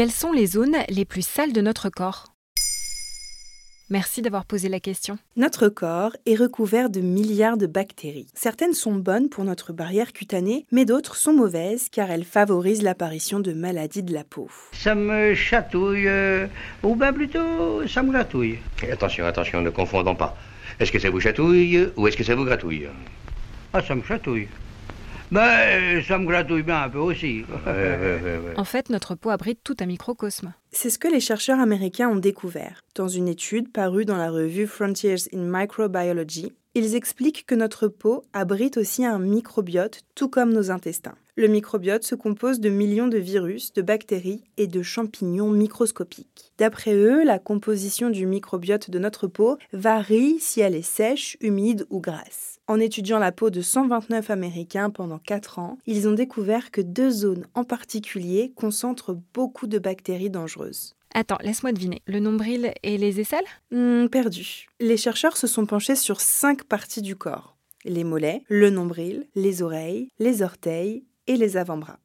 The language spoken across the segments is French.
Quelles sont les zones les plus sales de notre corps? Merci d'avoir posé la question. Notre corps est recouvert de milliards de bactéries. Certaines sont bonnes pour notre barrière cutanée, mais d'autres sont mauvaises car elles favorisent l'apparition de maladies de la peau. Ça me chatouille, euh, ou bien plutôt, ça me gratouille. Et attention, attention, ne confondons pas. Est-ce que ça vous chatouille ou est-ce que ça vous gratouille? Ah, ça me chatouille. Ben, ça me gratouille bien un peu aussi. Ouais, ouais, ouais, ouais. En fait, notre peau abrite tout un microcosme. C'est ce que les chercheurs américains ont découvert. Dans une étude parue dans la revue Frontiers in Microbiology, ils expliquent que notre peau abrite aussi un microbiote, tout comme nos intestins. Le microbiote se compose de millions de virus, de bactéries et de champignons microscopiques. D'après eux, la composition du microbiote de notre peau varie si elle est sèche, humide ou grasse. En étudiant la peau de 129 Américains pendant 4 ans, ils ont découvert que deux zones en particulier concentrent beaucoup de bactéries dangereuses. Attends, laisse-moi deviner. Le nombril et les aisselles? Hmm, perdu. Les chercheurs se sont penchés sur cinq parties du corps. Les mollets, le nombril, les oreilles, les orteils et les avant-bras.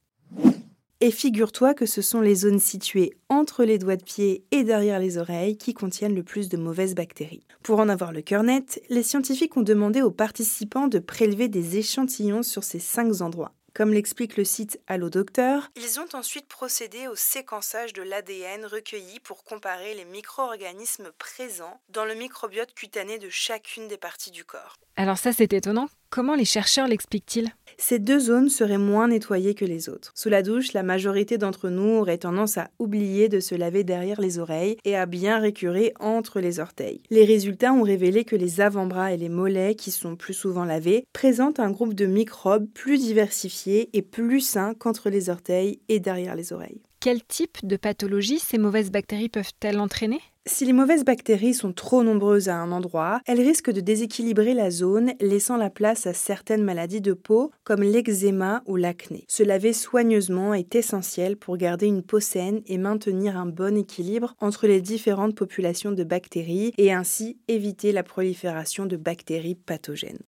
Et figure-toi que ce sont les zones situées entre les doigts de pied et derrière les oreilles qui contiennent le plus de mauvaises bactéries. Pour en avoir le cœur net, les scientifiques ont demandé aux participants de prélever des échantillons sur ces cinq endroits. Comme l'explique le site Allo Docteur, ils ont ensuite procédé au séquençage de l'ADN recueilli pour comparer les micro-organismes présents dans le microbiote cutané de chacune des parties du corps. Alors ça, c'est étonnant. Comment les chercheurs l'expliquent-ils? Ces deux zones seraient moins nettoyées que les autres. Sous la douche, la majorité d'entre nous aurait tendance à oublier de se laver derrière les oreilles et à bien récurer entre les orteils. Les résultats ont révélé que les avant-bras et les mollets, qui sont plus souvent lavés, présentent un groupe de microbes plus diversifié et plus sain qu'entre les orteils et derrière les oreilles. Quel type de pathologie ces mauvaises bactéries peuvent-elles entraîner Si les mauvaises bactéries sont trop nombreuses à un endroit, elles risquent de déséquilibrer la zone, laissant la place à certaines maladies de peau comme l'eczéma ou l'acné. Se laver soigneusement est essentiel pour garder une peau saine et maintenir un bon équilibre entre les différentes populations de bactéries et ainsi éviter la prolifération de bactéries pathogènes.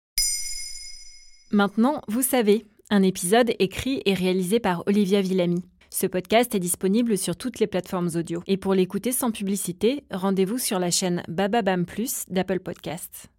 Maintenant, vous savez, un épisode écrit et réalisé par Olivia Villamy. Ce podcast est disponible sur toutes les plateformes audio. Et pour l'écouter sans publicité, rendez-vous sur la chaîne Bababam Plus d'Apple Podcasts.